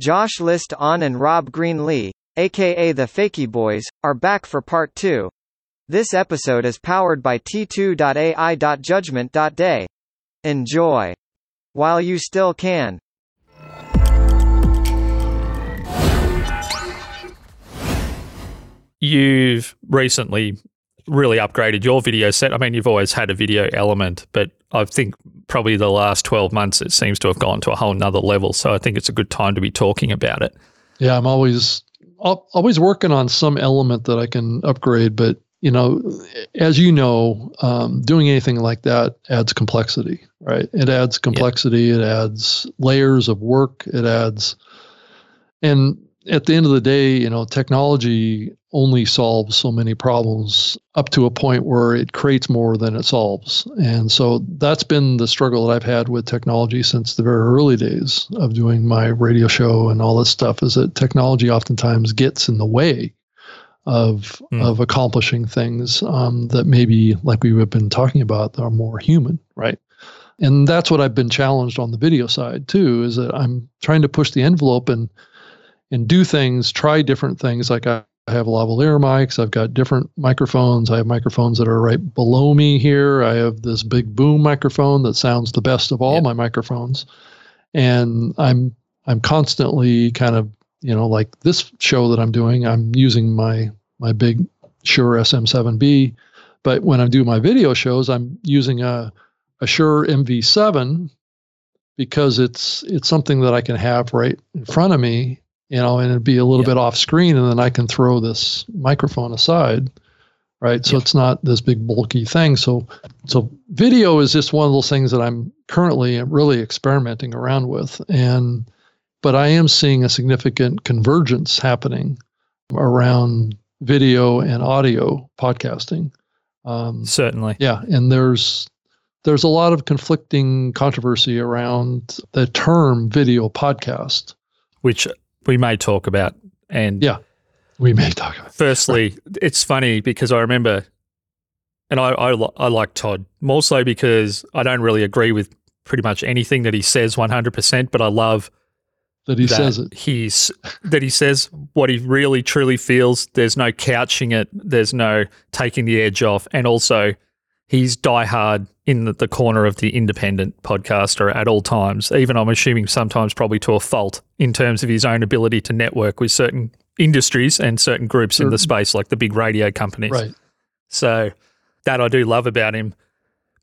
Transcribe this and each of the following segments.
Josh Liston and Rob Greenlee, aka the Fakey Boys, are back for part 2. This episode is powered by T2.ai.judgment.day. Enjoy. While you still can. You've recently really upgraded your video set. I mean, you've always had a video element, but I think probably the last 12 months it seems to have gone to a whole nother level. So I think it's a good time to be talking about it. Yeah, I'm always always working on some element that I can upgrade, but you know, as you know, um, doing anything like that adds complexity, right? It adds complexity. It adds layers of work. It adds, and at the end of the day, you know, technology only solves so many problems up to a point where it creates more than it solves. And so that's been the struggle that I've had with technology since the very early days of doing my radio show and all this stuff is that technology oftentimes gets in the way of mm. of accomplishing things um, that maybe like we have been talking about are more human, right? And that's what I've been challenged on the video side too, is that I'm trying to push the envelope and and do things, try different things. Like I, I have lavalier mics. I've got different microphones. I have microphones that are right below me here. I have this big boom microphone that sounds the best of all my microphones. And I'm I'm constantly kind of, you know, like this show that I'm doing, I'm using my my big Shure SM7B. But when I do my video shows, I'm using a, a Shure MV7 because it's it's something that I can have right in front of me you know, and it'd be a little yeah. bit off screen, and then I can throw this microphone aside, right? So yeah. it's not this big bulky thing. So, so video is just one of those things that I'm currently really experimenting around with, and but I am seeing a significant convergence happening around video and audio podcasting. Um, Certainly, yeah, and there's there's a lot of conflicting controversy around the term video podcast which we may talk about. And yeah, we may talk about. Firstly, it's funny because I remember, and I, I I like Todd more so because I don't really agree with pretty much anything that he says one hundred percent, but I love that he that says it. He's that he says what he really truly feels. There's no couching it. There's no taking the edge off, and also he's diehard in the, the corner of the independent podcaster at all times, even I'm assuming sometimes probably to a fault in terms of his own ability to network with certain industries and certain groups in the space, like the big radio companies. Right. So that I do love about him.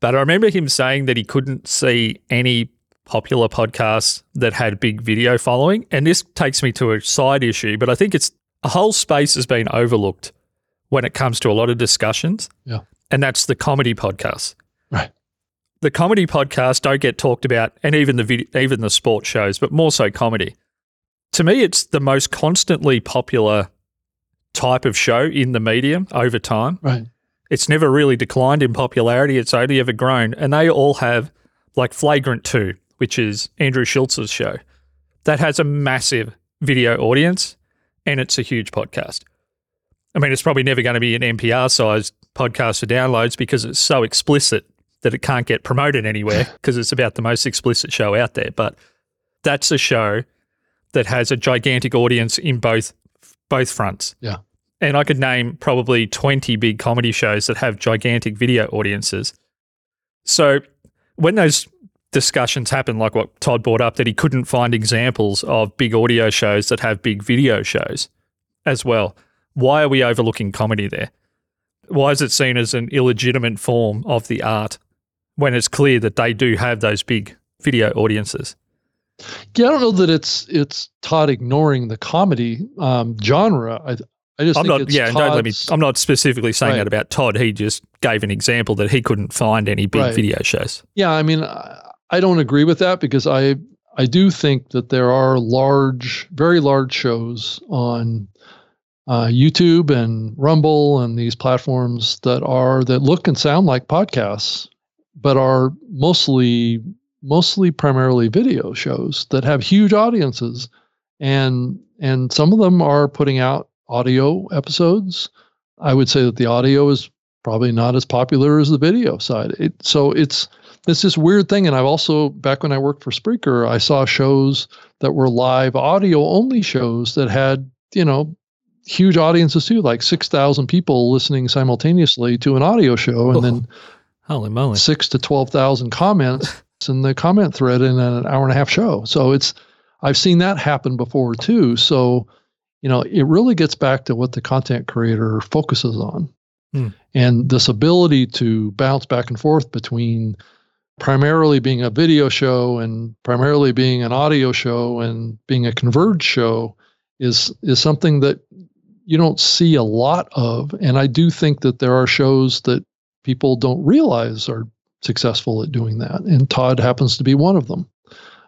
But I remember him saying that he couldn't see any popular podcasts that had big video following. And this takes me to a side issue, but I think it's a whole space has been overlooked when it comes to a lot of discussions. Yeah. And that's the comedy podcasts. Right. The comedy podcasts don't get talked about, and even the video, even the sports shows, but more so comedy. To me, it's the most constantly popular type of show in the medium over time. Right. It's never really declined in popularity. It's only ever grown, and they all have like Flagrant Two, which is Andrew Schulz's show, that has a massive video audience, and it's a huge podcast. I mean, it's probably never going to be an NPR sized podcast for downloads because it's so explicit that it can't get promoted anywhere because it's about the most explicit show out there. But that's a show that has a gigantic audience in both both fronts. Yeah. And I could name probably 20 big comedy shows that have gigantic video audiences. So when those discussions happen, like what Todd brought up, that he couldn't find examples of big audio shows that have big video shows as well, why are we overlooking comedy there? Why is it seen as an illegitimate form of the art when it's clear that they do have those big video audiences? Yeah, I don't know that it's it's Todd ignoring the comedy um, genre. I I just I'm not yeah, don't let me. I'm not specifically saying right. that about Todd. He just gave an example that he couldn't find any big right. video shows. Yeah, I mean, I don't agree with that because I I do think that there are large, very large shows on uh, YouTube and Rumble and these platforms that are that look and sound like podcasts, but are mostly mostly primarily video shows that have huge audiences, and and some of them are putting out audio episodes. I would say that the audio is probably not as popular as the video side. It, so it's it's this weird thing. And I've also, back when I worked for Spreaker, I saw shows that were live audio only shows that had, you know, huge audiences too, like 6,000 people listening simultaneously to an audio show and oh, then holy moly. six to 12,000 comments in the comment thread in an hour and a half show. So it's, I've seen that happen before too. So, you know, it really gets back to what the content creator focuses on. Hmm. And this ability to bounce back and forth between primarily being a video show and primarily being an audio show and being a converged show is is something that you don't see a lot of. And i do think that there are shows that people don't realize are successful at doing that. And todd happens to be one of them.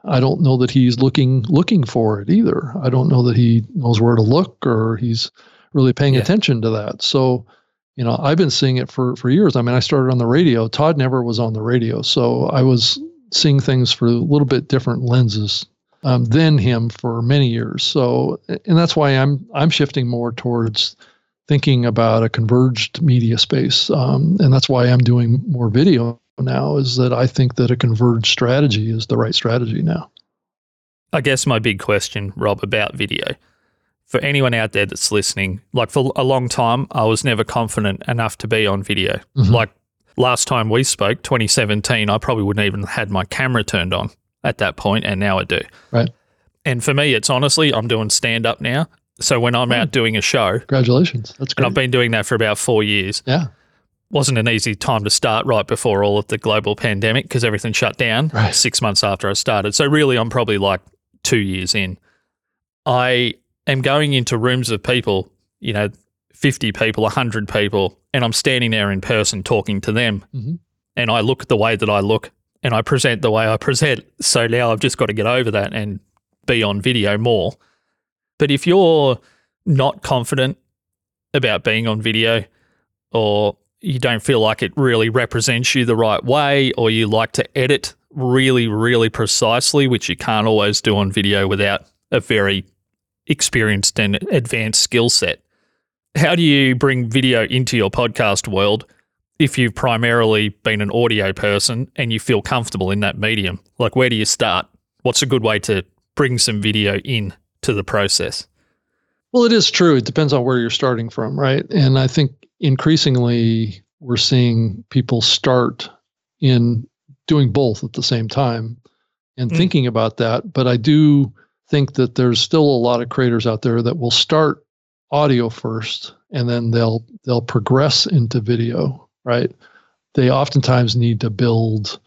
I don't know that he's looking looking for it either. I don't know that he knows where to look or he's really paying yeah. attention to that. So you know i've been seeing it for for years. I mean i started on the radio. Todd never was on the radio. So i was seeing things for a little bit different lenses um, than him for many years. So and that's why i'm i'm shifting more towards thinking about a converged media space. Um, and that's why i'm doing more video now is that i think that a converged strategy is the right strategy now. I guess my big question rob about video. For anyone out there that's listening, like for a long time, I was never confident enough to be on video. Mm-hmm. Like last time we spoke, 2017, I probably wouldn't even had my camera turned on at that point, and now I do. Right. And for me, it's honestly, I'm doing stand up now. So when I'm mm. out doing a show, congratulations, that's great. And I've been doing that for about four years. Yeah. Wasn't an easy time to start right before all of the global pandemic because everything shut down right. six months after I started. So really, I'm probably like two years in. I am going into rooms of people, you know, 50 people, 100 people, and I'm standing there in person talking to them. Mm-hmm. And I look the way that I look and I present the way I present. So now I've just got to get over that and be on video more. But if you're not confident about being on video or you don't feel like it really represents you the right way or you like to edit really, really precisely, which you can't always do on video without a very experienced and advanced skill set. How do you bring video into your podcast world if you've primarily been an audio person and you feel comfortable in that medium? Like, where do you start? What's a good way to bring some video in to the process? Well, it is true. It depends on where you're starting from, right? And I think increasingly we're seeing people start in doing both at the same time and mm. thinking about that. But I do think that there's still a lot of creators out there that will start audio first and then they'll they'll progress into video, right? They oftentimes need to build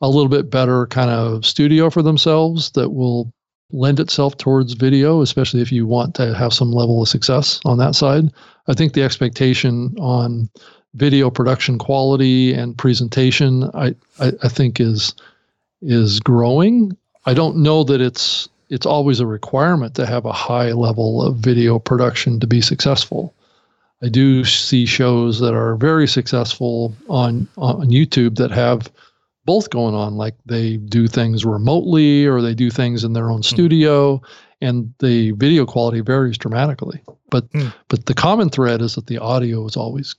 a little bit better kind of studio for themselves that will lend itself towards video, especially if you want to have some level of success on that side. I think the expectation on video production quality and presentation, I, I, I think is is growing. I don't know that it's it's always a requirement to have a high level of video production to be successful. I do see shows that are very successful on on YouTube that have both going on like they do things remotely or they do things in their own hmm. studio mm. and the video quality varies dramatically but mm. but the common thread is that the audio is always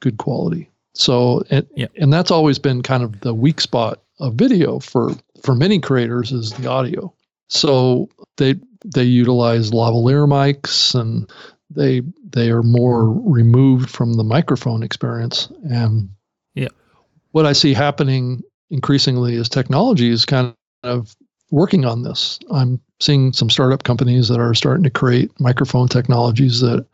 good quality so and, yeah. and that's always been kind of the weak spot of video for for many creators is the audio so they they utilize lavalier mics and they they are more removed from the microphone experience. And yeah, what I see happening increasingly is technology is kind of working on this. I'm seeing some startup companies that are starting to create microphone technologies that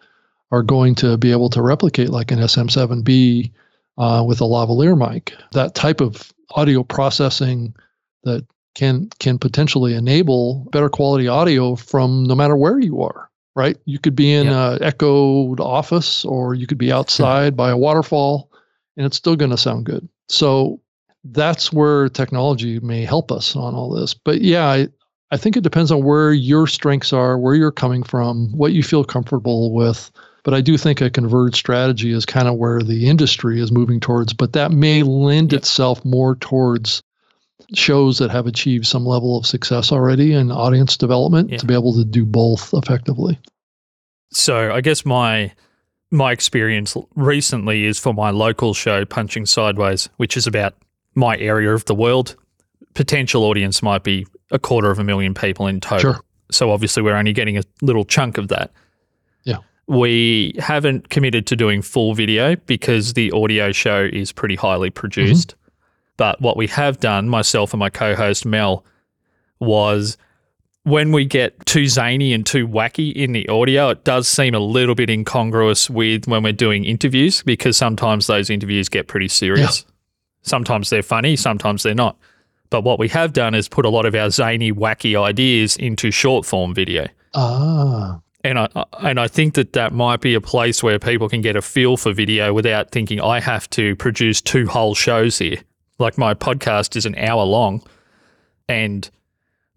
are going to be able to replicate like an SM7B uh, with a lavalier mic. That type of audio processing that can can potentially enable better quality audio from no matter where you are right? You could be in yep. a echoed office or you could be outside by a waterfall and it's still going to sound good. So that's where technology may help us on all this. But yeah I, I think it depends on where your strengths are where you're coming from what you feel comfortable with. But I do think a converged strategy is kind of where the industry is moving towards, but that may lend yep. itself more towards shows that have achieved some level of success already in audience development yeah. to be able to do both effectively. So I guess my my experience recently is for my local show Punching Sideways, which is about my area of the world, potential audience might be a quarter of a million people in total. Sure. So obviously, we're only getting a little chunk of that. Yeah. We haven't committed to doing full video because the audio show is pretty highly mm-hmm. produced. But what we have done, myself and my co host Mel, was when we get too zany and too wacky in the audio, it does seem a little bit incongruous with when we're doing interviews because sometimes those interviews get pretty serious. Sometimes they're funny, sometimes they're not. But what we have done is put a lot of our zany, wacky ideas into short form video. Ah, And I and I think that that might be a place where people can get a feel for video without thinking I have to produce two whole shows here. Like my podcast is an hour long, and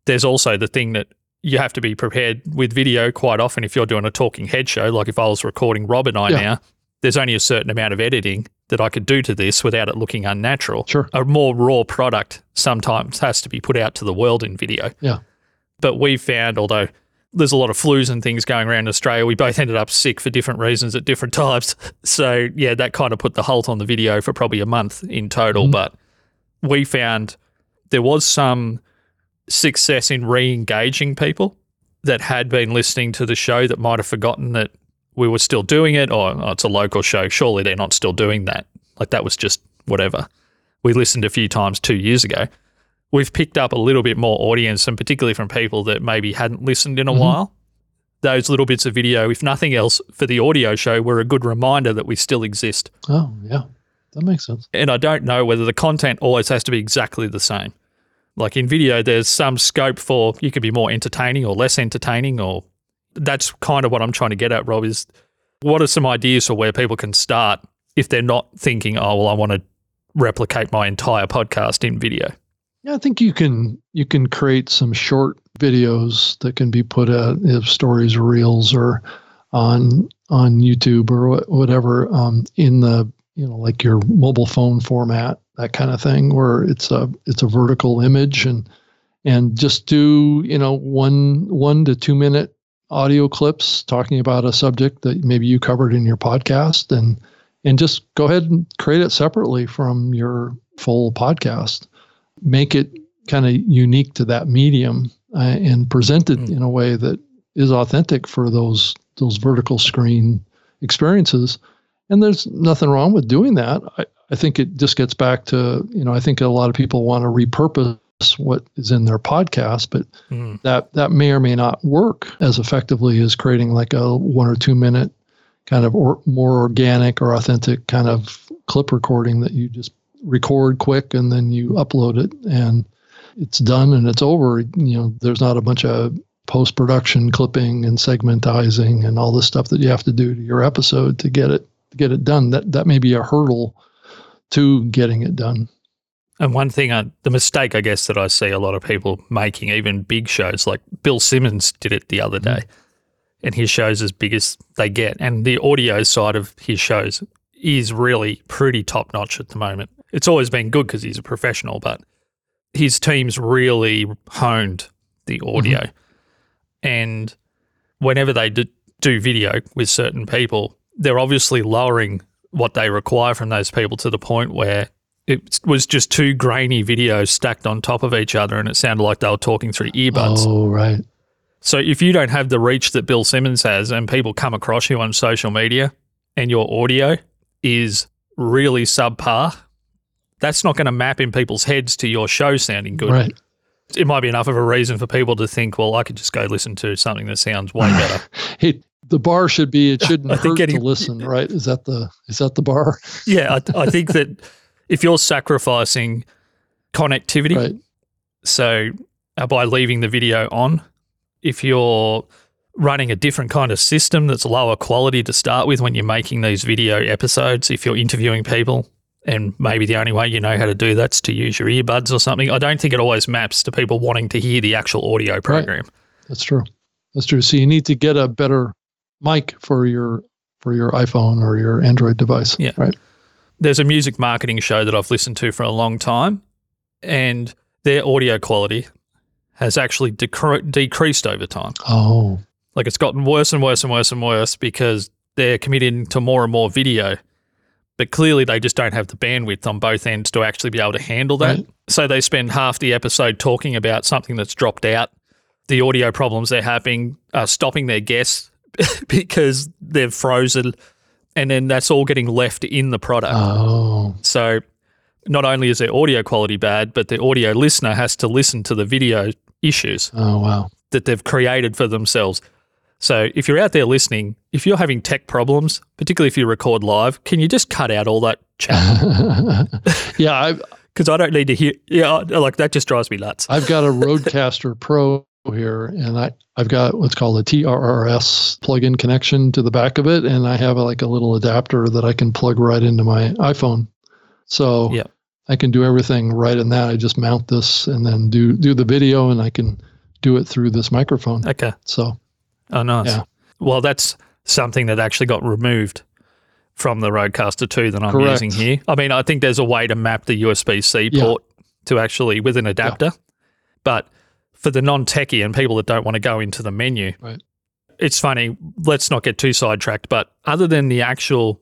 there's also the thing that you have to be prepared with video quite often if you're doing a talking head show. Like if I was recording Rob and I Yeah. now, there's only a certain amount of editing that I could do to this without it looking unnatural. Sure. A more raw product sometimes has to be put out to the world in video. Yeah. But we found, although there's a lot of flus and things going around in Australia, we both ended up sick for different reasons at different times. So yeah, that kind of put the halt on the video for probably a month in total. Mhm. But we found there was some success in re-engaging people that had been listening to the show that might have forgotten that we were still doing it or oh, it's a local show surely they're not still doing that. Like that was just whatever. We listened a few times two years ago. We've picked up a little bit more audience and particularly from people that maybe hadn't listened in a Mhm. while. Those little bits of video if nothing else for the audio show were a good reminder that we still exist. Oh yeah, that makes sense. and I don't know whether the content always has to be exactly the same. Like in video, there's some scope for you could be more entertaining or less entertaining, or that's kind of what I'm trying to get at, Rob. Is what are some ideas for where people can start if they're not thinking, oh, well, I want to replicate my entire podcast in video? Yeah, I think you can you can create some short videos that can be put out if stories or reels or on on YouTube or whatever um, in the you know like your mobile phone format that kind of thing where it's a it's a vertical image and and just do you know one one to two minute audio clips talking about a subject that maybe you covered in your podcast and and just go ahead and create it separately from your full podcast make it kind of unique to that medium uh, and present it Mm. in a way that is authentic for those those vertical screen experiences and there's nothing wrong with doing that I, I think it just gets back to you know i think a lot of people want to repurpose what is in their podcast but Mm. that that may or may not work as effectively as creating like a one or two minute kind of or, more organic or authentic kind of clip recording that you just record quick and then you upload it and it's done and it's over you know there's not a bunch of post production clipping and segmentizing and all the stuff that you have to do to your episode to get it get it done. That that may be a hurdle to getting it done. And one thing, I, the mistake I guess that I see a lot of people making, even big shows like Bill Simmons did it the other mm. day, and his show's as big as they get, and the audio side of his shows is really pretty top notch at the moment. It's always been good because he's a professional, but his team's really honed the mm-hmm. audio, and whenever they do, do video with certain people, they're obviously lowering what they require from those people to the point where it was just two grainy videos stacked on top of each other and it sounded like they were talking through earbuds. oh right So if you don't have the reach that Bill Simmons has and people come across you on social media and your audio is really subpar, that's not going to map in people's heads to your show sounding good. right It might be enough of a reason for people to think, well, I could just go listen to something that sounds way better. hey the bar should be it shouldn't I think hurt getting- to listen right is that the is that the bar yeah, I, I think that if you're sacrificing connectivity, right So uh, by leaving the video on, if you're running a different kind of system that's lower quality to start with when you're making these video episodes, if you're interviewing people, and maybe the only way you know how to do that's to use your earbuds or something, I don't think it always maps to people wanting to hear the actual audio program. That's true. That's true. So you need to get a better mic for your for your iPhone or your Android device. Yeah. Right. There's a music marketing show that I've listened to for a long time, and their audio quality has actually decre- decreased over time. Oh. Like it's gotten worse and worse and worse and worse because they're committing to more and more video. but clearly they just don't have the bandwidth on both ends to actually be able to handle that. Right. So they spend half the episode talking about something that's dropped out, the audio problems they're having, uh, stopping their guests because they've frozen, and then that's all getting left in the product. Oh, So not only is their audio quality bad, but the audio listener has to listen to the video issues oh wow. that they've created for themselves. So if you're out there listening, if you're having tech problems, particularly if you record live, can you just cut out all that chat? yeah, Because I don't need to hear. Yeah, like that just drives me nuts. I've got a Rodecaster Pro here, and I I've got what's called a TRRS plug-in connection to the back of it, and I have a, like a little adapter that I can plug right into my iPhone. So Yep. I can do everything right in that. I just mount this and then do do the video, and I can do it through this microphone. Okay. So Oh, nice. Yeah. Well, that's something that actually got removed from the Rodecaster 2 that I'm Correct. using here. I mean, I think there's a way to map the USB C Yeah. port to actually with an adapter. But for the non techie and people that don't want to go into the menu, Right. it's funny. Let's not get too sidetracked. But other than the actual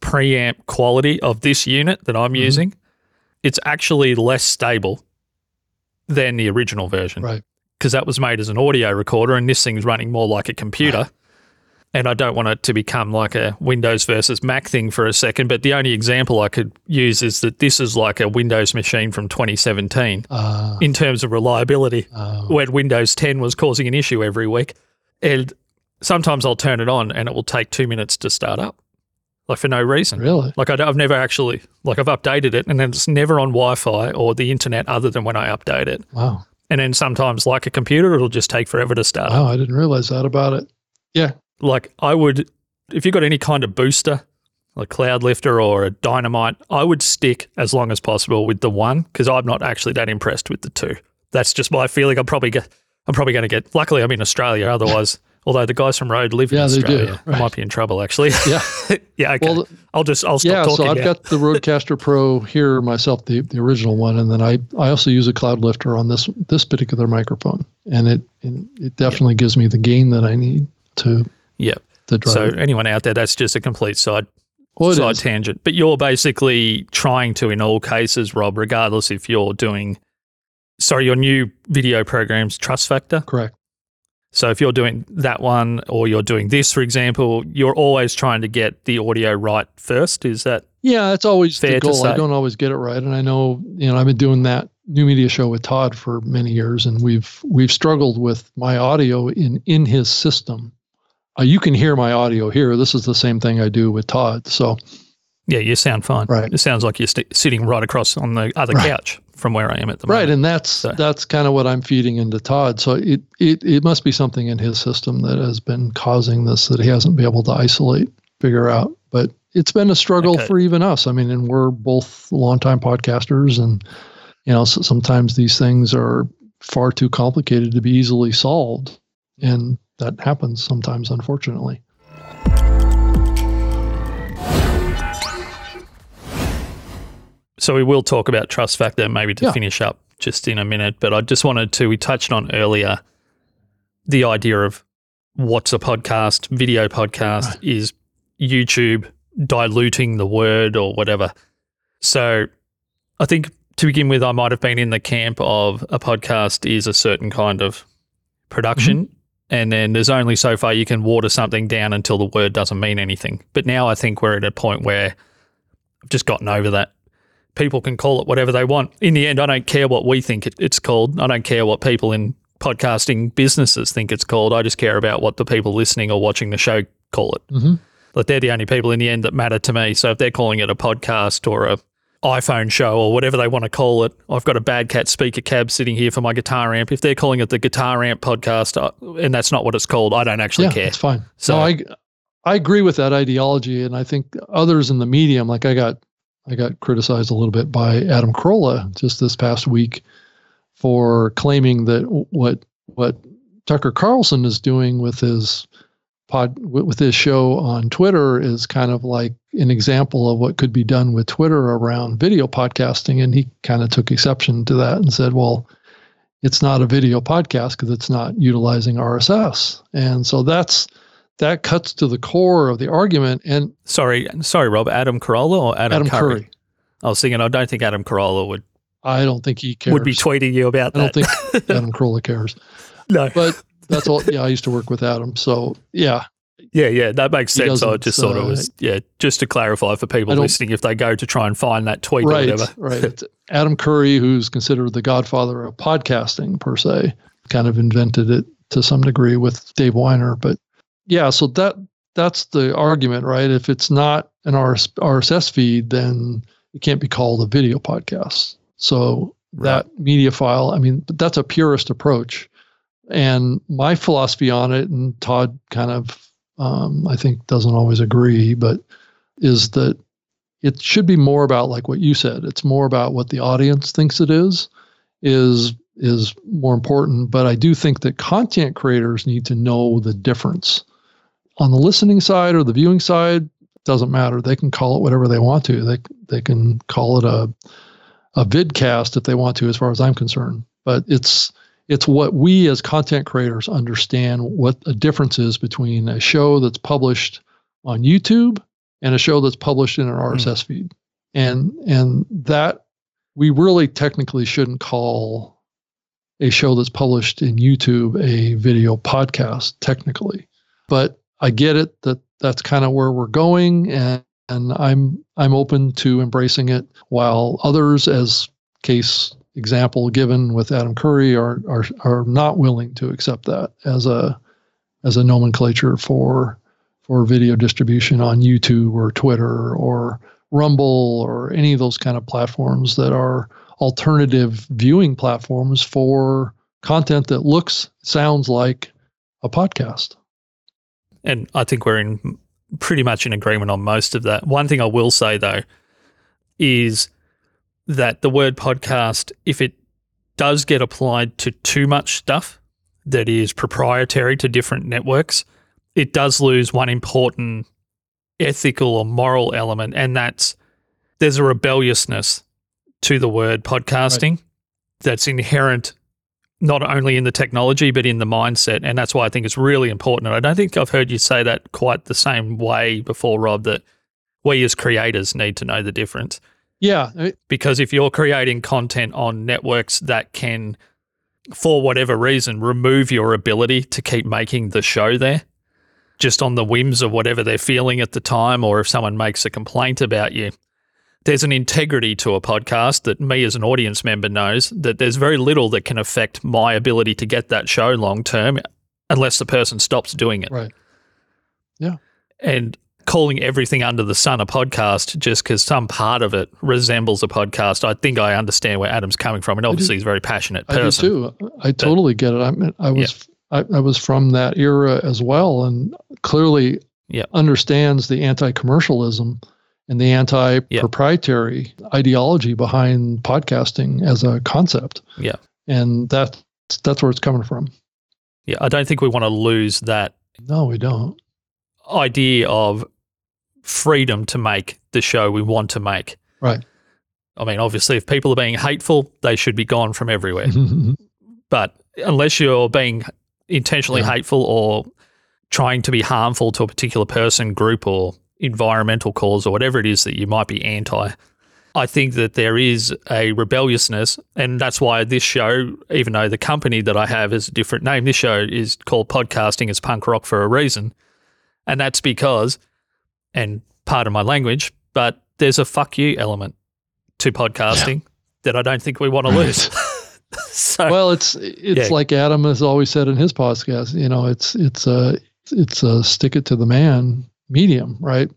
preamp quality of this unit that I'm Mhm. using, it's actually less stable than the original version right, because that was made as an audio recorder and this thing's running more like a computer. And I don't want it to become like a Windows versus Mac thing for a second. But the only example I could use is that this is like a Windows machine from 2017 uh, in terms of reliability, uh, when Windows 10 was causing an issue every week. And sometimes I'll turn it on and it will take two minutes to start up, like for no reason. really. Like I don't- I've never actually, like I've updated it and then it's never on Wi Fi or the internet other than when I update it. Wow, And then sometimes, like a computer, it'll just take forever to start. Oh, wow, I didn't realize that about it. Yeah, Like I would, if you got any kind of booster, like Cloudlifter or a Dynamite, I would stick as long as possible with the one because I'm not actually that impressed with the two. That's just my feeling. I'm probably get, I'm probably going to get. Luckily, I'm in Australia. Otherwise, although the guys from Rode live Yeah, in they do, Australia, I might be in trouble. Actually, yeah. yeah. Okay. Well, I'll just I'll stop yeah, talking. so I've now. got the Rodecaster Pro here myself, the, the original one, and then I, I also use a Cloudlifter on this this particular microphone, and it and it definitely gives me the gain that I need to drive. So anyone out there, that's just a complete side Well, side is. tangent. But you're basically trying to, in all cases, Rob, regardless if you're doing, sorry, your new video programs, Trust Factor. correct. So if you're doing that one or you're doing this, for example, you're always trying to get the audio right first. Is that Yeah, it's always Fair the to goal. I don't always get it right, and I know you know I've been doing that new media show with Todd for many years, and we've we've struggled with my audio in in his system. Uh, you can hear my audio here. This is the same thing I do with Todd. So yeah, you sound fine. Right. It sounds like you're st- sitting right across on the other Right. couch from where I am at the right, moment. Right, and that's So- that's kind of what I'm feeding into Todd. So it it it must be something in his system that has been causing this that he hasn't been able to isolate, figure out. But it's been a struggle Okay. for even us. I mean, and we're both longtime podcasters, and you know, so sometimes these things are far too complicated to be easily solved, and that happens sometimes, unfortunately. So we will talk about trust factor maybe to Yeah. finish up just in a minute, but I just wanted to we touched on earlier the idea of what's a podcast, video podcast is YouTube diluting the word or whatever. So I think to begin with I might have been in the camp of a podcast is a certain kind of production mm-hmm. And then there's only so far you can water something down until the word doesn't mean anything. But now I think we're at a point where I've just gotten over that people can call it whatever they want. In the end, I don't care what we think it's called. I don't care what people in podcasting businesses think it's called. I just care about what the people listening or watching the show call it. Mm-hmm. Like they're the only people in the end that matter to me. So if they're calling it a podcast or a iPhone show or whatever they want to call it, I've got a Bad Cat speaker cab sitting here for my guitar amp. If they're calling it the guitar amp podcast uh, and that's not what it's called, I don't actually yeah, care. it's fine. So- So I I agree with that ideology, and I think others in the medium, like I got I got criticized a little bit by Adam Carolla just this past week for claiming that what what Tucker Carlson is doing with his pod with his show on Twitter is kind of like an example of what could be done with Twitter around video podcasting, and he kind of took exception to that and said, well it's not a video podcast because it's not utilizing RSS. And so that's that cuts to the core of the argument. And Sorry, sorry, Rob. Adam Carolla or Adam, Adam Curry? Curry, I was thinking. I don't think Adam Carolla would I don't think he cares. would be tweeting you about I that. I don't think Adam Carolla cares. no. But that's all. Yeah, I used to work with Adam, so yeah, Yeah, yeah, that makes sense. I just thought it was yeah, just to clarify for people listening, if they go to try and find that tweet or right, whatever. right. It's Adam Curry, who's considered the godfather of podcasting per se, kind of invented it to some degree with Dave Winer. But yeah, so that that's the argument, right? If it's not an RS, RSS feed, then it can't be called a video podcast. So that media file, I mean, but that's a purist approach. And my philosophy on it, and Todd kind of, um, I think, doesn't always agree, but is that it should be more about like what you said. It's more about what the audience thinks it is, is is more important. But I do think that content creators need to know the difference. On the listening side or the viewing side, doesn't matter. They can call it whatever they want to. They they can call it a a vidcast if they want to, as far as I'm concerned. But it's it's what we as content creators understand what the difference is between a show that's published on YouTube and a show that's published in an hmm. RSS feed. And and that we really technically shouldn't call a show that's published in YouTube a video podcast technically. But I get it that that's kind of where we're going and and I'm I'm open to embracing it while others as case example given with Adam Curry are are are not willing to accept that as a as a nomenclature for for video distribution on YouTube or Twitter or Rumble or any of those kind of platforms that are alternative viewing platforms for content that looks sounds like a podcast. And I think we're in pretty much in agreement on most of that. One thing I will say though is that the word podcast, if it does get applied to too much stuff that is proprietary to different networks, it does lose one important ethical or moral element, and that's there's a rebelliousness to the word podcasting that's inherent not only in the technology but in the mindset and that's why i think it's really important. And i don't think i've heard you say that quite the same way before rob that we as creators need to know the difference Yeah, because if you're creating content on networks that can for whatever reason remove your ability to keep making the show there just on the whims of whatever they're feeling at the time or if someone makes a complaint about you there's an integrity to a podcast that me as an audience member knows that there's very little that can affect my ability to get that show long term unless the person stops doing it right. Yeah. And calling everything under the sun a podcast just because some part of it resembles a podcast. I think I understand where Adam's coming from, and obviously he's a very passionate I do person. too. I totally get it. I mean, I was I, I was from that era as well, and clearly Yeah. understands the anti-commercialism and the anti-proprietary ideology behind podcasting as a concept. Yeah. and that's that's where it's coming from. Yeah, I don't think we want to lose that No, we don't. idea of freedom to make the show we want to make. Right. I mean, obviously, if people are being hateful, they should be gone from everywhere. But unless you're being intentionally Yeah. hateful or trying to be harmful to a particular person, group, or environmental cause, or whatever it is that you might be anti, I think that there is a rebelliousness. And that's why this show, even though the company that I have is a different name, this show is called Podcasting is Punk Rock for a reason. And that's because, and part of my language, but there's a fuck you element to podcasting that I don't think we want to lose. so, well, it's it's Yeah. like Adam has always said in his podcast. You know, it's it's a it's a stick it to the man medium, right?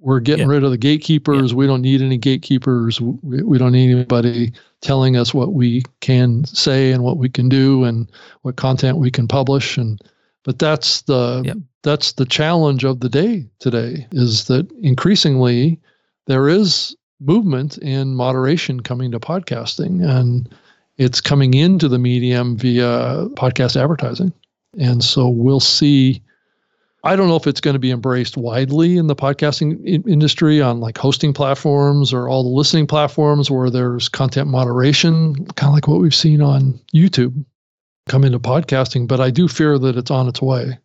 We're getting Yeah. rid of the gatekeepers. We don't need any gatekeepers. We, we don't need anybody telling us what we can say and what we can do and what content we can publish. And but that's the. That's the challenge of the day today is that increasingly there is movement in moderation coming to podcasting and it's coming into the medium via podcast advertising. And so we'll see. I don't know if it's going to be embraced widely in the podcasting in- industry on like hosting platforms or all the listening platforms where there's content moderation, kind of like what we've seen on YouTube come into podcasting. But I do fear that it's on its way.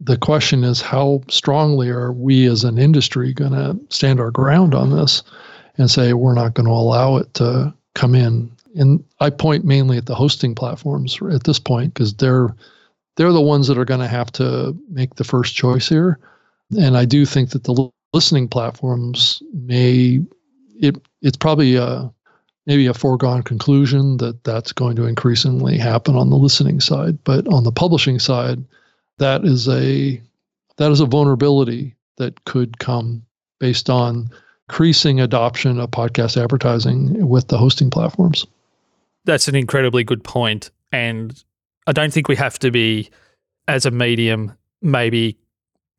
The question is how strongly are we as an industry going to stand our ground on this and say we're not going to allow it to come in? And i point mainly at the hosting platforms at this point because they're they're the ones that are going to have to make the first choice here. And i do think that the listening platforms may it it's probably a maybe a foregone conclusion that that's going to increasingly happen on the listening side. But on the publishing side that is a that is a vulnerability that could come based on increasing adoption of podcast advertising with the hosting platforms. That's an incredibly good point. And I don't think we have to be, as a medium, maybe,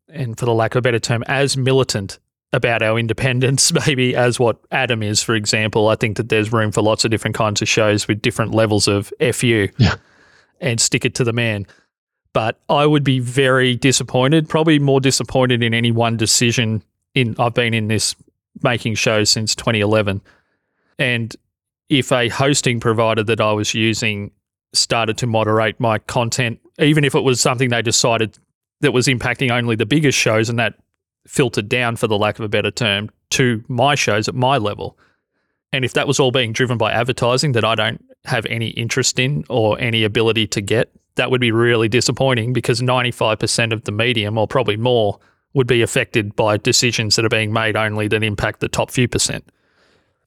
and for the lack of a better term, as militant about our independence, maybe as what Adam is, for example. I think that there's room for lots of different kinds of shows with different levels of FU yeah. and stick it to the man but I would be very disappointed, probably more disappointed in any one decision in I've been in this making shows since 2011. And if a hosting provider that I was using started to moderate my content, even if it was something they decided that was impacting only the biggest shows and that filtered down, for the lack of a better term, to my shows at my level. And if that was all being driven by advertising that I don't have any interest in or any ability to get, that would be really disappointing because 95% of the medium, or probably more, would be affected by decisions that are being made only that impact the top few percent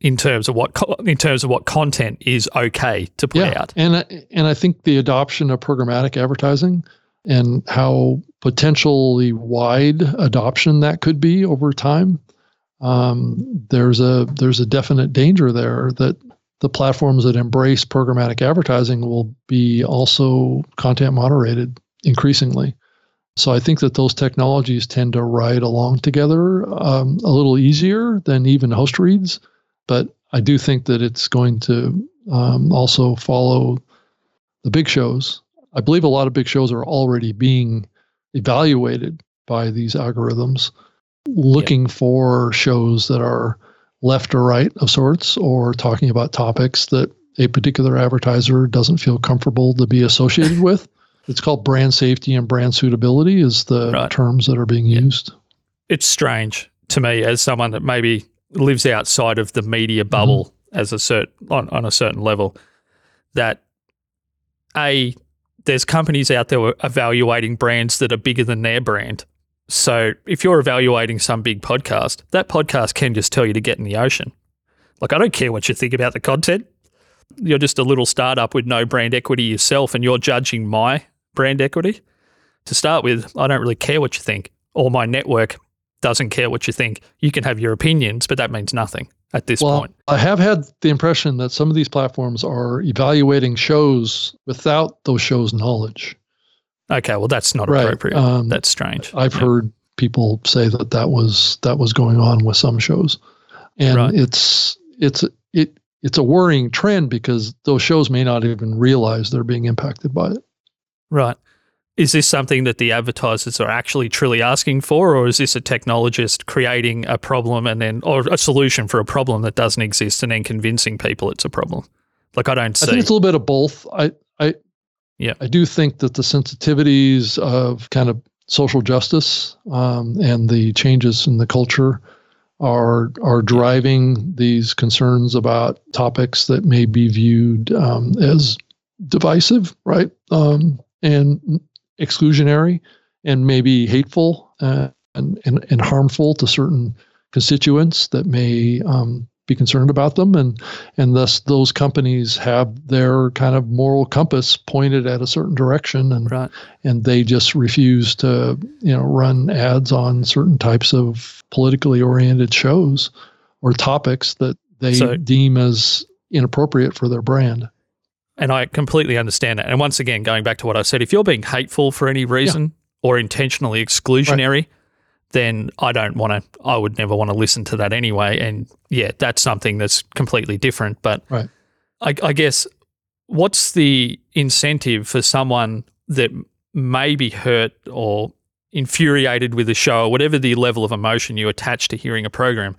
in terms of what in terms of what content is okay to put yeah, out. And and I think the adoption of programmatic advertising and how potentially wide adoption that could be over time. Um, there's a there's a definite danger there that the platforms that embrace programmatic advertising will be also content moderated increasingly. So I think that those technologies tend to ride along together um, a little easier than even host reads, but I do think that it's going to um, also follow the big shows. I believe a lot of big shows are already being evaluated by these algorithms, looking yeah. for shows that are left or right of sorts, or talking about topics that a particular advertiser doesn't feel comfortable to be associated with. It's called brand safety and brand suitability is the right. terms that are being used. It's strange to me as someone that maybe lives outside of the media mm-hmm. bubble mm-hmm. as a certain on, on a certain level that a there's companies out there evaluating brands that are bigger than their brand so if you're evaluating some big podcast, that podcast can just tell you to get in the ocean. Like, I don't care what you think about the content. You're just a little startup with no brand equity yourself, and you're judging my brand equity. To start with, I don't really care what you think, or my network doesn't care what you think. You can have your opinions, but that means nothing at this well, point. I have had the impression that some of these platforms are evaluating shows without those shows' knowledge. Okay, well that's not right. appropriate. Um, that's strange. I've yeah. heard people say that that was that was going on with some shows, and right. it's it's it it's a worrying trend because those shows may not even realize they're being impacted by it. Right. Is this something that the advertisers are actually truly asking for, or is this a technologist creating a problem and then, or a solution for a problem that doesn't exist and then convincing people it's a problem? Like I don't see. I think it's a little bit of both. I, I, yeah. I do think that the sensitivities of kind of social justice um, and the changes in the culture are are driving these concerns about topics that may be viewed um, as divisive, right, um, and exclusionary, and maybe hateful uh, and, and and harmful to certain constituents that may um, be concerned about them and and thus those companies have their kind of moral compass pointed at a certain direction and right. and they just refuse to you know run ads on certain types of politically oriented shows or topics that they so, deem as inappropriate for their brand and I completely understand that and once again going back to what I said if you're being hateful for any reason yeah. or intentionally exclusionary right then I don't want to, I would never want to listen to that anyway. And yeah, that's something that's completely different. But right. I, I guess what's the incentive for someone that may be hurt or infuriated with the show or whatever the level of emotion you attach to hearing a program?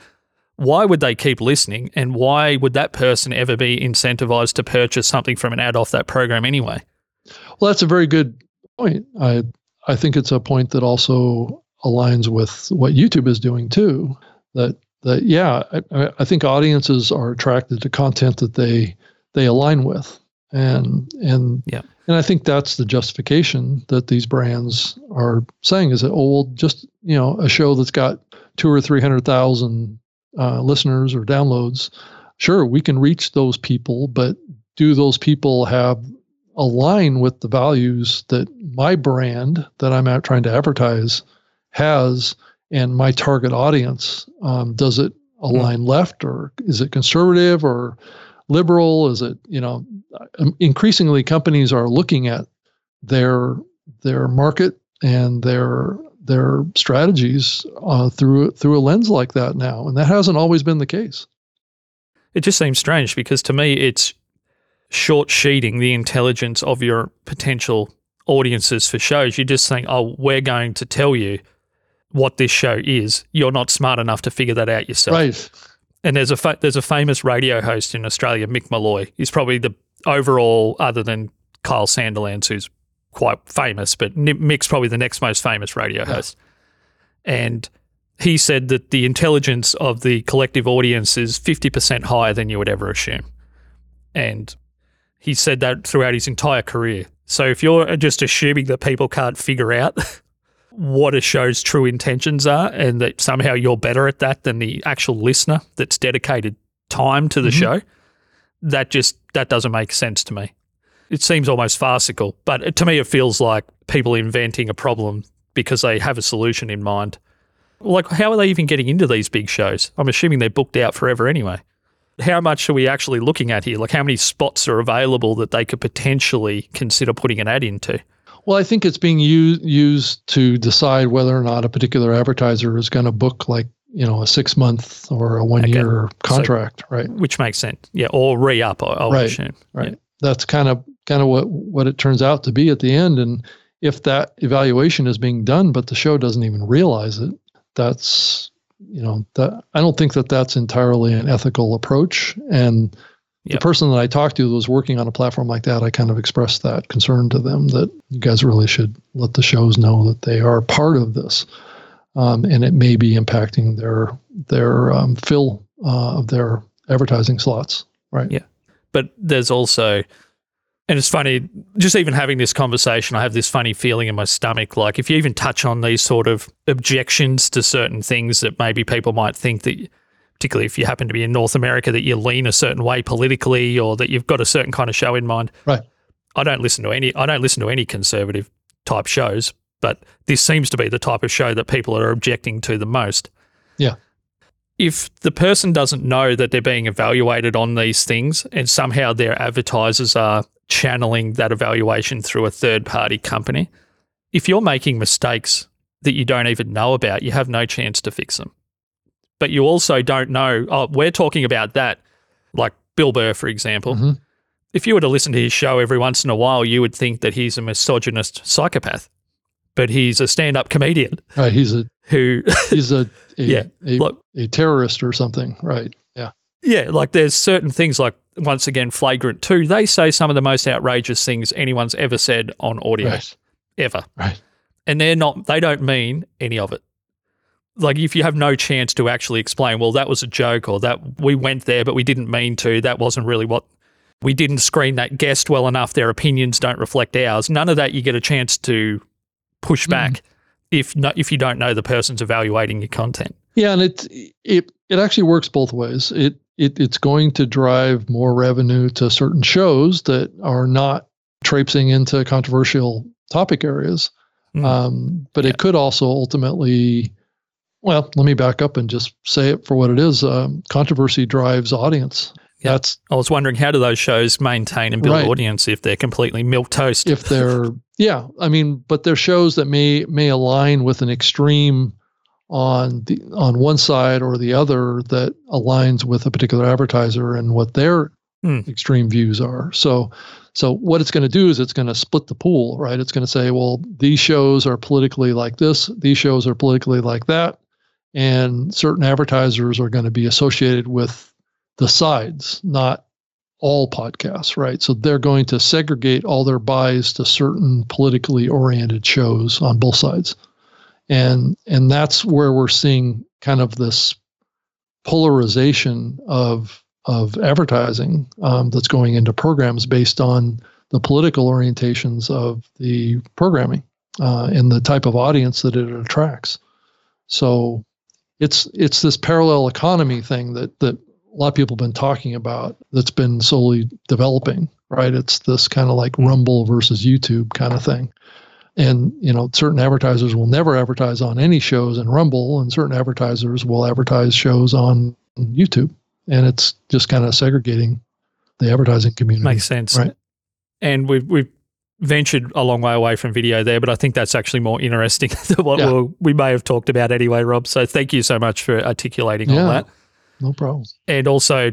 Why would they keep listening? And why would that person ever be incentivized to purchase something from an ad off that program anyway? Well, that's a very good point. I I think it's a point that also aligns with what YouTube is doing too. That that yeah, I, I think audiences are attracted to content that they they align with, and and Yeah. and I think that's the justification that these brands are saying is that oh well, just you know a show that's got two or three hundred thousand uh, listeners or downloads, sure we can reach those people, but do those people have align with the values that my brand that I'm out trying to advertise has and my target audience? Um, does it align left or is it conservative or liberal? Is it, you know, um, increasingly companies are looking at their their market and their their strategies uh, through through a lens like that now, and that hasn't always been the case. It just seems strange because to me, it's short sheeting the intelligence of your potential audiences for shows. You're just saying, oh, we're going to tell you what this show is. You're not smart enough to figure that out yourself. Right. And there's a fa- there's a famous radio host in Australia, Mick Molloy. He's probably the overall, other than Kyle Sandilands, who's quite famous, but Mick's probably the next most famous radio host. And he said that the intelligence of the collective audience is 50% higher than you would ever assume. And he said that throughout his entire career. So if you're just assuming that people can't figure out what a show's true intentions are and that somehow you're better at that than the actual listener that's dedicated time to the Mhm. show, that just that doesn't make sense to me. It seems almost farcical, but to me it feels like people inventing a problem because they have a solution in mind. Like how are they even getting into these big shows? I'm assuming they're booked out forever anyway. How much are we actually looking at here? Like how many spots are available that they could potentially consider putting an ad into? Well, I think it's being used used to decide whether or not a particular advertiser is going to book like you know a six month or a one year contract, right? which makes sense. Yeah, or re up. I, I Right, assume. Right. That's kind of kind of what what it turns out to be at the end, and if that evaluation is being done, but the show doesn't even realize it, that's you know that I don't think that that's entirely an ethical approach, and. The person that I talked to that was working on a platform like that, I kind of expressed that concern to them that you guys really should let the shows know that they are part of this, um, and it may be impacting their their um, fill uh, of their advertising slots. Right. Yeah. But there's also, and it's funny, just even having this conversation, I have this funny feeling in my stomach. Like if you even touch on these sort of objections to certain things that maybe people might think that, particularly if you happen to be in North America, that you lean a certain way politically or that you've got a certain kind of show in mind. Right. I don't listen to any. I don't listen to any conservative type shows, but this seems to be the type of show that people are objecting to the most. Yeah. If the person doesn't know that they're being evaluated on these things, and somehow their advertisers are channeling that evaluation through a third party company, if you're making mistakes that you don't even know about, you have no chance to fix them. But you also don't know. Oh, we're talking about that, like Bill Burr, for example Mhm. if you were to listen to his show every once in a while, you would think that he's a misogynist psychopath. But he's a stand up comedian Right. He's a who, he's a, a Yeah, a, a terrorist or something. Right. Yeah. yeah, like there's certain things like, once again, Flagrant too. they say some of the most outrageous things anyone's ever said on audio, Right. ever. Right. And they're not, they don't mean any of it. Like if you have no chance to actually explain, well, that was a joke or that we went there, but we didn't mean to, that wasn't really what we didn't screen that guest well enough. Their opinions don't reflect ours. None of that you get a chance to push back if not, if you don't know the person's evaluating your content. Yeah, and it it it actually works both ways. It it it's going to drive more revenue to certain shows that are not traipsing into controversial topic areas. Mm. Um, but Yeah. it could also ultimately, well, let me back up and just say it for what it is. Um, controversy drives audience. Yeah. That's I was wondering how do those shows maintain and build Right. audience if they're completely milk toast? if they're yeah i mean but they're shows that may may align with an extreme on the on one side or the other that aligns with a particular advertiser and what their Hmm. extreme views are so so what it's going to do is it's going to split the pool right it's going to say well these shows are politically like this these shows are politically like that and certain advertisers are going to be associated with the sides not all podcasts, right? So they're going to segregate all their buys to certain politically oriented shows on both sides. And and that's where we're seeing kind of this polarization of of advertising um, that's going into programs based on the political orientations of the programming uh, and the type of audience that it attracts. So it's it's this parallel economy thing that that a lot of people have been talking about that's been slowly developing, right? It's this kind of like Rumble versus YouTube kind of thing. And you know, certain advertisers will never advertise on any shows in Rumble, and certain advertisers will advertise shows on YouTube. And it's just kind of segregating the advertising community. Makes sense. Right. And we've we've ventured a long way away from video there, but I think that's actually more interesting than what Yeah. we'll, we may have talked about anyway, Rob. So thank you so much for articulating all that. No problem. and also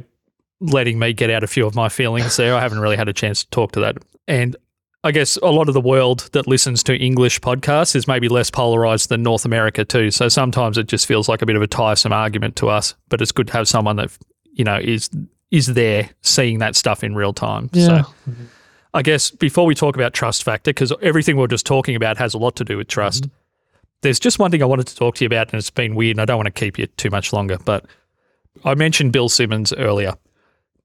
letting me get out a few of my feelings there. I haven't really had a chance to talk to that. And I guess a lot of the world that listens to English podcasts is maybe less polarized than North America too. So sometimes it just feels like a bit of a tiresome argument to us, but it's good to have someone that, you know, is is there seeing that stuff in real time. Yeah. So mm-hmm. I guess before we talk about trust factor, because everything we're just talking about has a lot to do with trust. There's just one thing I wanted to talk to you about, and it's been weird, and I don't want to keep you too much longer. But I mentioned Bill Simmons earlier,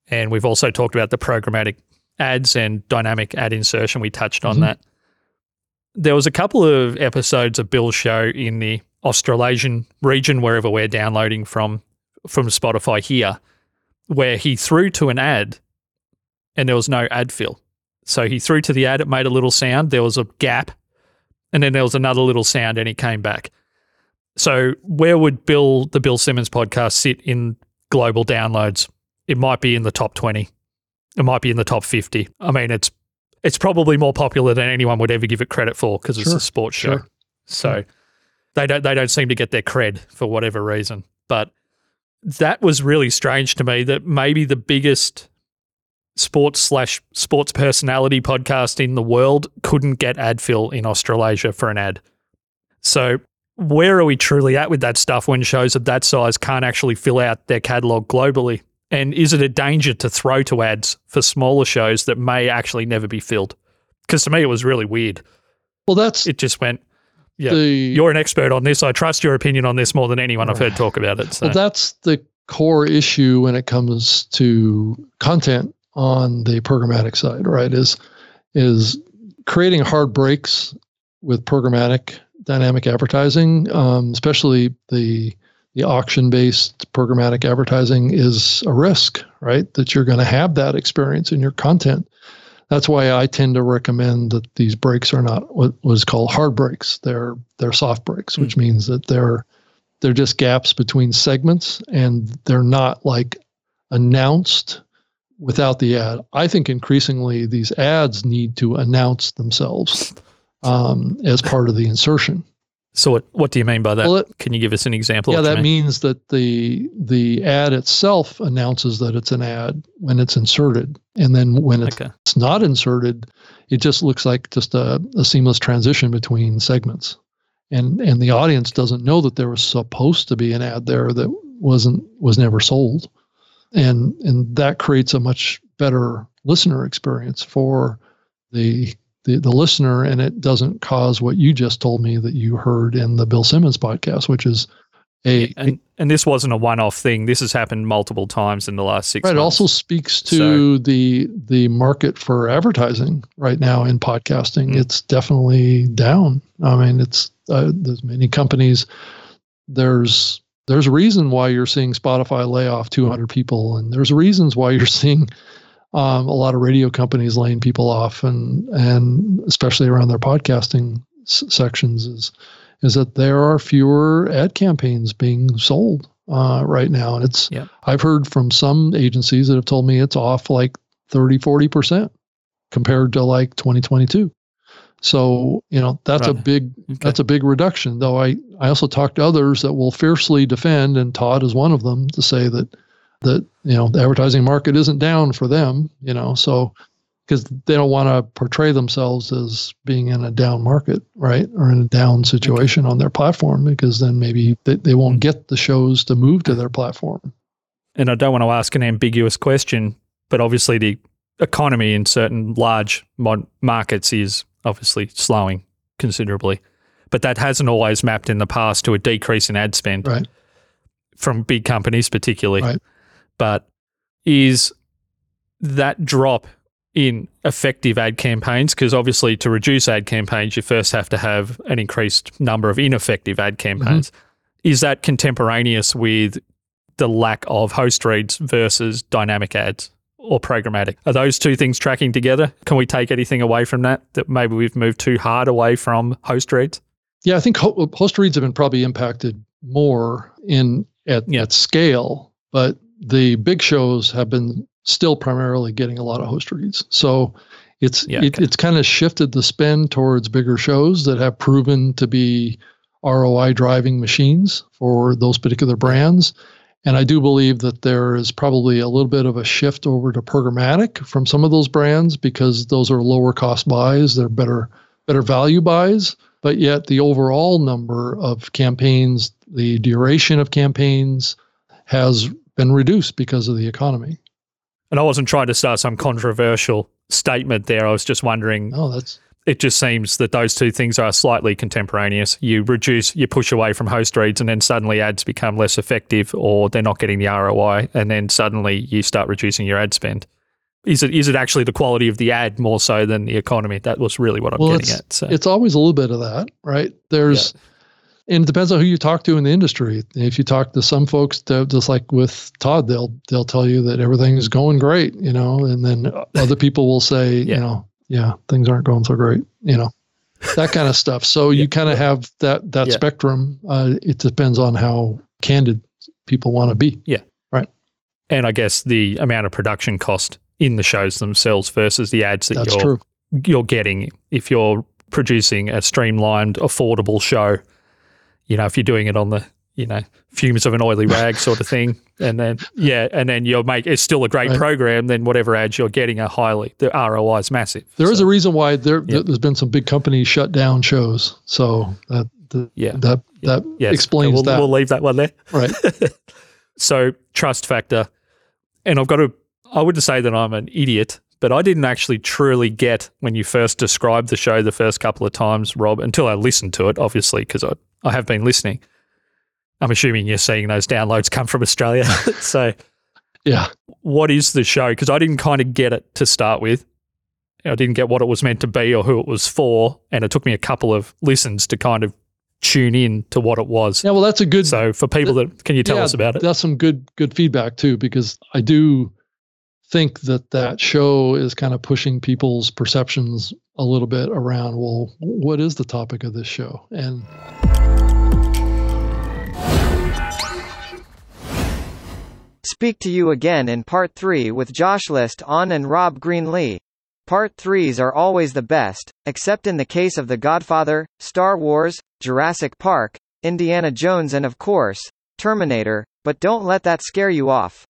and we've also talked about the programmatic ads and dynamic ad insertion. We touched on Mhm. that. There was a couple of episodes of Bill's show in the Australasian region, wherever we're downloading from from Spotify here, where he threw to an ad, and there was no ad fill. So he threw to the ad, it made a little sound, there was a gap, and then there was another little sound, and he came back. So where would Bill the Bill Simmons podcast sit in global downloads? It might be in the top twenty. It might be in the top fifty. I mean, it's it's probably more popular than anyone would ever give it credit for because it's a sports show. sure. So they don't they don't seem to get their cred for whatever reason. But that was really strange to me that maybe the biggest sports slash sports personality podcast in the world couldn't get ad fill in Australasia for an ad. So where are we truly at with that stuff when shows of that size can't actually fill out their catalog globally? And is it a danger to throw to ads for smaller shows that may actually never be filled? Because to me, it was really weird. Well, that's It just went, yeah, the you're an expert on this. I trust your opinion on this more than anyone I've heard talk about it. So. Well, that's the core issue when it comes to content on the programmatic side, right? Is is creating hard breaks with programmatic dynamic advertising, um, especially the the auction based programmatic advertising is a risk, right? That you're going to have that experience in your content. That's why I tend to recommend that these breaks are not what was called hard breaks. They're they're soft breaks, which means that they're they're just gaps between segments and they're not like announced without the ad. I think increasingly these ads need to announce themselves um, as part of the insertion. So what, what do you mean by that? Well, it- Can you give us an example? yeah, of what you that mean? means that the the ad itself announces that it's an ad when it's inserted, and then when it's Okay. not inserted, it just looks like just a, a seamless transition between segments, and and the audience doesn't know that there was supposed to be an ad there that wasn't was never sold, and and that creates a much better listener experience for the the, the listener and it doesn't cause what you just told me that you heard in the Bill Simmons podcast, which is a And, and this wasn't a one off thing. This has happened multiple times in the last six right. It also speaks to the the market for advertising right now in podcasting. Mm. It's definitely down. I mean, it's uh, there's many companies. There's there's a reason why you're seeing Spotify lay off 200 people, and there's reasons why you're seeing um, a lot of radio companies laying people off, and and especially around their podcasting s- sections is is that there are fewer ad campaigns being sold uh, right now, and it's Yep. I've heard from some agencies that have told me it's off like 30, 40 percent compared to like 2022. So you know that's a big Okay. that's a big reduction. Though I I also talked to others that will fiercely defend, and Todd is one of them to say that that you know the advertising market isn't down for them. You know, so because they don't want to portray themselves as being in a down market, right, or in a down situation on their platform, because then maybe they, they won't get the shows to move to their platform. and I don't want to ask an ambiguous question, but obviously the economy in certain large mod- markets is obviously slowing considerably. But that hasn't always mapped in the past to a decrease in ad spend Right. from big companies, particularly. Right. But is that drop in effective ad campaigns? Because obviously, to reduce ad campaigns, you first have to have an increased number of ineffective ad mm-hmm. campaigns. Is that contemporaneous with the lack of host reads versus dynamic ads or programmatic? Are those two things tracking together? Can we take anything away from that? That maybe we've moved too hard away from host reads? Yeah, I think host reads have been probably impacted more in at, Yeah. at scale, but the big shows have been still primarily getting a lot of host reads. So it's Yeah, it, okay. it's kind of shifted the spend towards bigger shows that have proven to be ROI driving machines for those particular brands. And I do believe that there is probably a little bit of a shift over to programmatic from some of those brands because those are lower cost buys, they're better better value buys, but yet the overall number of campaigns, the duration of campaigns has been reduced because of the economy. And I wasn't trying to start some controversial statement there. I was just wondering Oh, that's it just seems that those two things are slightly contemporaneous. You reduce, you push away from host reads, and then suddenly ads become less effective, or they're not getting the ROI, and then suddenly you start reducing your ad spend. Is it is it actually the quality of the ad more so than the economy? That was really what I'm well, getting at. So it's always a little bit of that, right? There's and it depends on who you talk to in the industry. If you talk to some folks, just like with Todd, they'll they'll tell you that everything is going great, you know, and then other people will say, Yeah. you know, yeah, things aren't going so great, you know, that kind of stuff. So Yeah. you kind of have that that Yeah. spectrum. Uh, it depends on how candid people want to be. Yeah. Right. And I guess the amount of production cost in the shows themselves versus the ads that That's you're true. you're getting if you're producing a streamlined, affordable show. You know, if you're doing it on the you know fumes of an oily rag sort of thing, and then yeah, and then you'll make it's still a great Right. program. Then whatever ads you're getting are highly the ROI is massive. There is So, a reason why there Yeah. there's been some big companies shut down shows. So that that yeah that, that yes. explains we'll, that. We'll leave that one there. right. So trust factor, and I've got to. I wouldn't say that I'm an idiot, but I didn't actually truly get when you first described the show the first couple of times, Rob, until I listened to it. Obviously, because I I have been listening. I'm assuming you're seeing those downloads come from Australia. so, Yeah. what is the show? Because I didn't kind of get it to start with. I didn't get what it was meant to be or who it was for, and it took me a couple of listens to kind of tune in to what it was. Yeah. Well, that's a good. So, for people that can you tell yeah, us about it? That's some good good feedback too, because I do think that that show is kind of pushing people's perceptions a little bit around. Well, what is the topic of this show? And Speak to you again in part 3 with Josh Liston and Rob Greenlee. Part 3s are always the best, except in the case of The Godfather, Star Wars, Jurassic Park, Indiana Jones and of course, Terminator, but don't let that scare you off.